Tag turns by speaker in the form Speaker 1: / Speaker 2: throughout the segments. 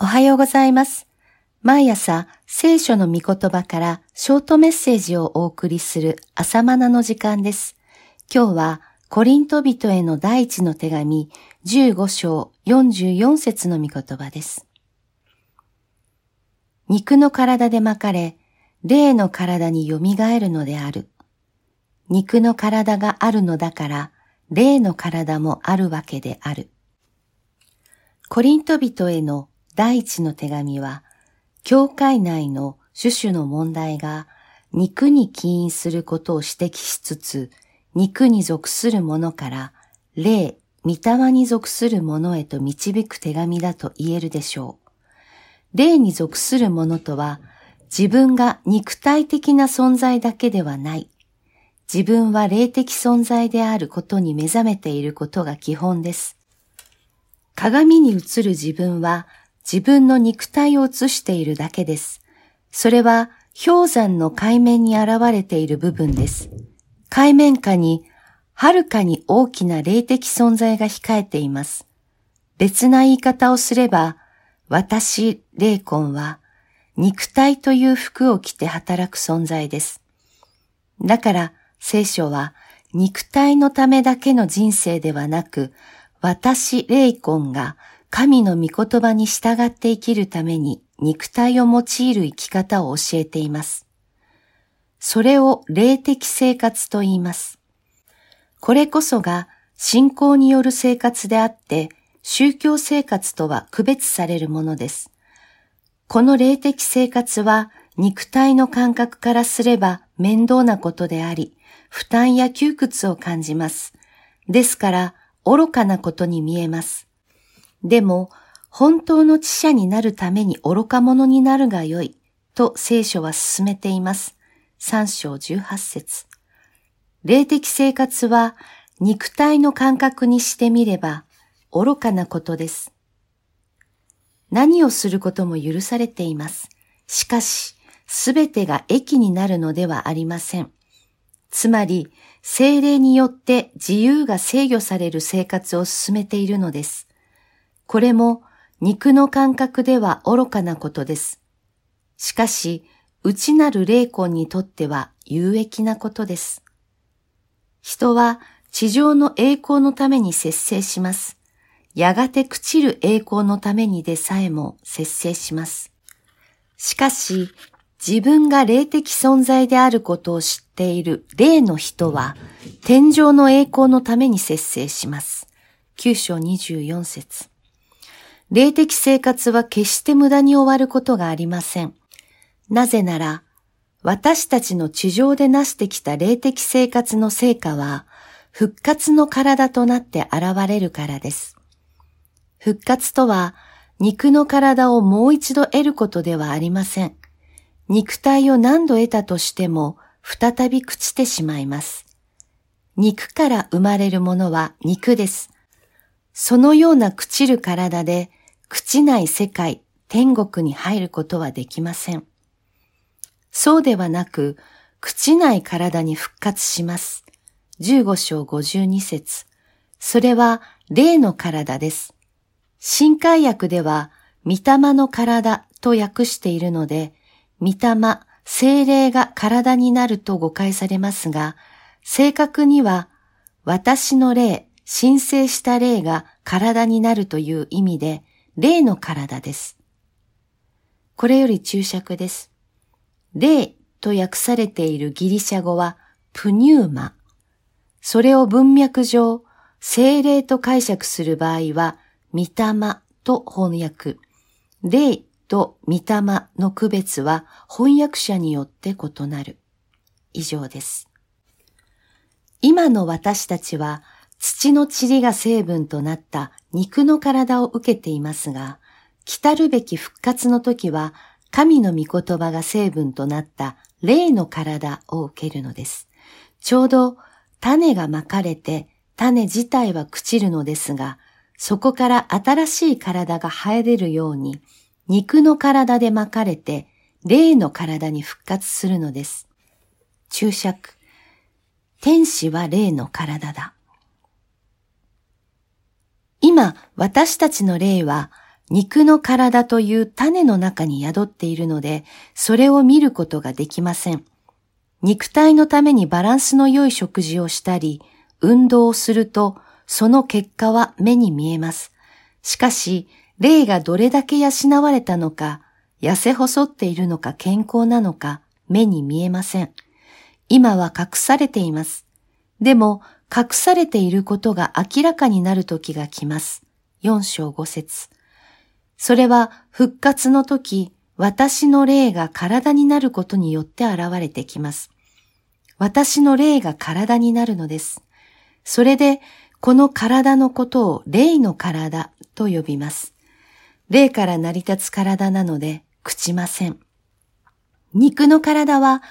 Speaker 1: おはようございます。毎朝、聖書の御言葉からショートメッセージをお送りする朝マナの時間です。今日は、コリント人への第一の手紙15章44節の御言葉です。肉の体で巻かれ、霊の体によみがえるのである。肉の体があるのだから、霊の体もあるわけである。コリント人への第一の手紙は、教会内の種々の問題が肉に起因することを指摘しつつ、肉に属するものから、霊、御霊に属するものへと導く手紙だと言えるでしょう。霊に属するものとは、自分が肉体的な存在だけではない。自分は霊的存在であることに目覚めていることが基本です。鏡に映る自分は自分の肉体を映しているだけです。それは氷山の海面に現れている部分です。海面下にはるかに大きな霊的存在が控えています。別な言い方をすれば、私、霊魂は肉体という服を着て働く存在です。だから聖書は肉体のためだけの人生ではなく、私、霊魂が神の御言葉に従って生きるために肉体を用いる生き方を教えています。それを霊的生活と言います。これこそが信仰による生活であって、宗教生活とは区別されるものです。この霊的生活は肉体の感覚からすれば面倒なことであり、負担や窮屈を感じます。ですから愚かなことに見えます。でも、本当の知者になるために愚か者になるがよい、と聖書は進めています。三章十八節霊的生活は肉体の感覚にしてみれば愚かなことです。何をすることも許されています。しかし、すべてが益になるのではありません。つまり、精霊によって自由が制御される生活を進めているのです。これも肉の感覚では愚かなことです。しかし、内なる霊魂にとっては有益なことです。人は地上の栄光のために節制します。やがて朽ちる栄光のためにでさえも節制します。しかし、自分が霊的存在であることを知っている霊の人は、天上の栄光のために節制します。9章24節霊的生活は決して無駄に終わることがありません。なぜなら、私たちの地上で成してきた霊的生活の成果は、復活の体となって現れるからです。復活とは、肉の体をもう一度得ることではありません。肉体を何度得たとしても、再び朽ちてしまいます。肉から生まれるものは肉です。そのような朽ちる体で、朽ちない世界、天国に入ることはできません。そうではなく、朽ちない体に復活します。15章52節それは霊の体です。新海訳では、御霊の体と訳しているので、御霊、精霊が体になると誤解されますが、正確には、私の霊、神聖した霊が体になるという意味で、霊の体です。これより注釈です。霊と訳されているギリシャ語はプニューマ。それを文脈上、精霊と解釈する場合は、御霊と翻訳。霊と御霊の区別は翻訳者によって異なる。以上です。今の私たちは土の塵が成分となった肉の体を受けていますが、来たるべき復活の時は神の御言葉が成分となった霊の体を受けるのです。ちょうど種がまかれて種自体は朽ちるのですが、そこから新しい体が生え出るように、肉の体でまかれて霊の体に復活するのです。注釈。天使は霊の体だ。今、私たちの霊は肉の体という種の中に宿っているので、それを見ることができません。肉体のためにバランスの良い食事をしたり、運動をすると、その結果は目に見えます。しかし、霊がどれだけ養われたのか、痩せ細っているのか健康なのか、目に見えません。今は隠されています。でも、隠されていることが明らかになる時が来ます。四章五節。それは復活の時、私の霊が体になることによって現れてきます。私の霊が体になるのです。それで、この体のことを霊の体と呼びます。霊から成り立つ体なので、朽ちません。肉の体は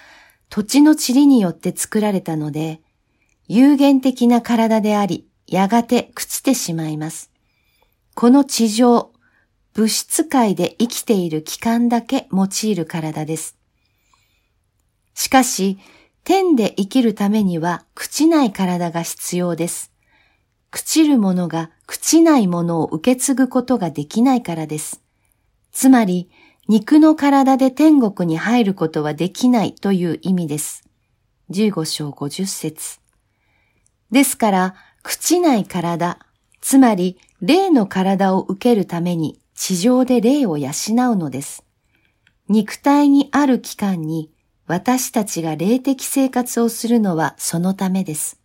Speaker 1: 土地の塵によって作られたので、有限的な体であり、やがて朽ちてしまいます。この地上、物質界で生きている期間だけ用いる体です。しかし、天で生きるためには朽ちない体が必要です。朽ちるものが朽ちないものを受け継ぐことができないからです。つまり、肉の体で天国に入ることはできないという意味です。15章50節ですから、朽ちない体、つまり霊の体を受けるために地上で霊を養うのです。肉体にある期間に私たちが霊的生活をするのはそのためです。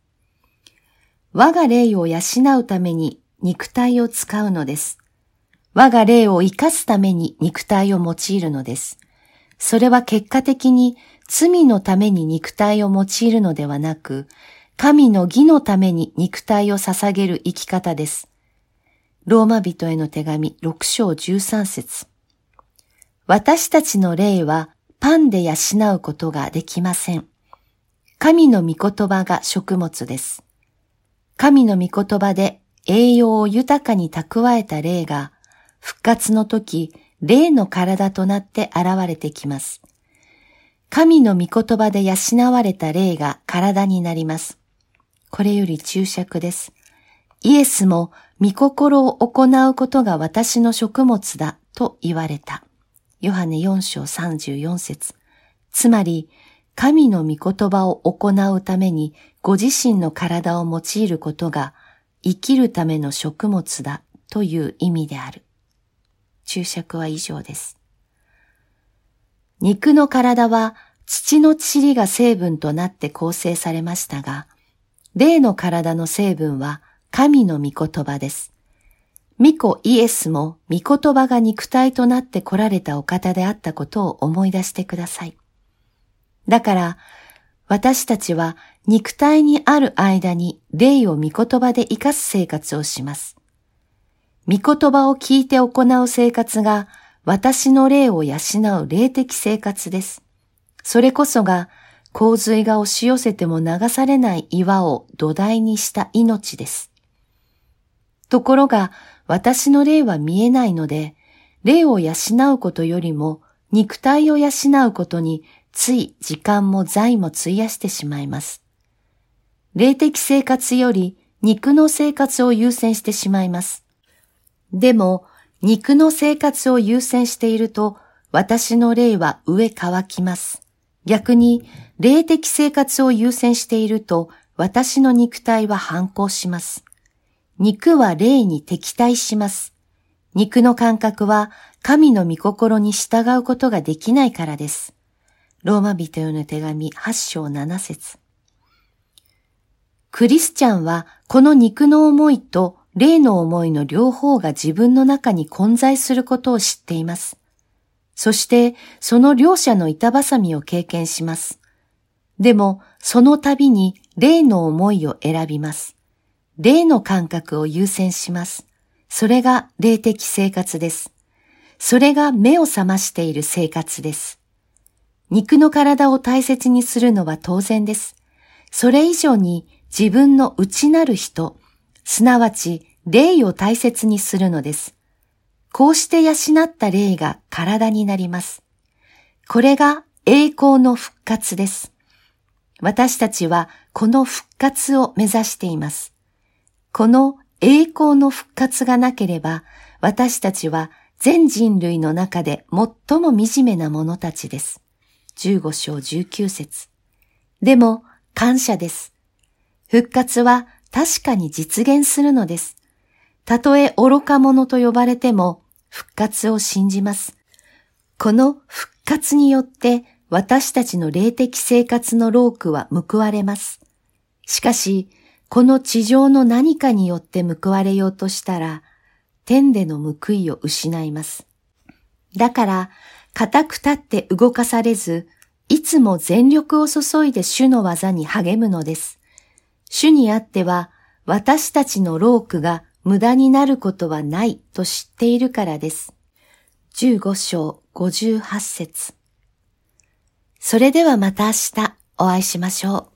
Speaker 1: 我が霊を養うために肉体を使うのです。我が霊を生かすために肉体を用いるのです。それは結果的に罪のために肉体を用いるのではなく、神の義のために肉体を捧げる生き方です。ローマ人への手紙6章13節私たちの霊はパンで養うことができません。神の御言葉が食物です。神の御言葉で栄養を豊かに蓄えた霊が復活の時、霊の体となって現れてきます。神の御言葉で養われた霊が体になります。これより注釈です。イエスも御心を行うことが私の食物だと言われた。ヨハネ4章34節つまり、神の御言葉を行うためにご自身の体を用いることが生きるための食物だという意味である。注釈は以上です。肉の体は土の塵が成分となって構成されましたが、霊の体の成分は神の御言葉です。巫女イエスも御言葉が肉体となって来られたお方であったことを思い出してください。だから、私たちは肉体にある間に霊を御言葉で生かす生活をします。御言葉を聞いて行う生活が私の霊を養う霊的生活です。それこそが洪水が押し寄せても流されない岩を土台にした命です。ところが私の霊は見えないので、霊を養うことよりも肉体を養うことについ時間も財も費やしてしまいます。霊的生活より肉の生活を優先してしまいます。でも、肉の生活を優先していると、私の霊は上乾きます。逆に、霊的生活を優先していると、私の肉体は反抗します。肉は霊に敵対します。肉の感覚は神の御心に従うことができないからです。ローマ人への手紙8章7節クリスチャンはこの肉の思いと霊の思いの両方が自分の中に混在することを知っています。そして、その両者の板挟みを経験します。でも、その度に霊の思いを選びます。霊の感覚を優先します。それが霊的生活です。それが目を覚ましている生活です。肉の体を大切にするのは当然です。それ以上に自分の内なる人、すなわち霊を大切にするのです。こうして養った霊が体になります。これが栄光の復活です。私たちはこの復活を目指しています。この栄光の復活がなければ、私たちは全人類の中で最も惨めな者たちです。15章19節でも、感謝です。復活は確かに実現するのです。たとえ愚か者と呼ばれても、復活を信じます。この復活によって私たちの霊的生活の労苦は報われます。しかし、この地上の何かによって報われようとしたら、天での報いを失います。だから、固く立って動かされず、いつも全力を注いで主の技に励むのです。主にあっては、私たちの労苦が無駄になることはないと知っているからです。15章58節それではまた明日お会いしましょう。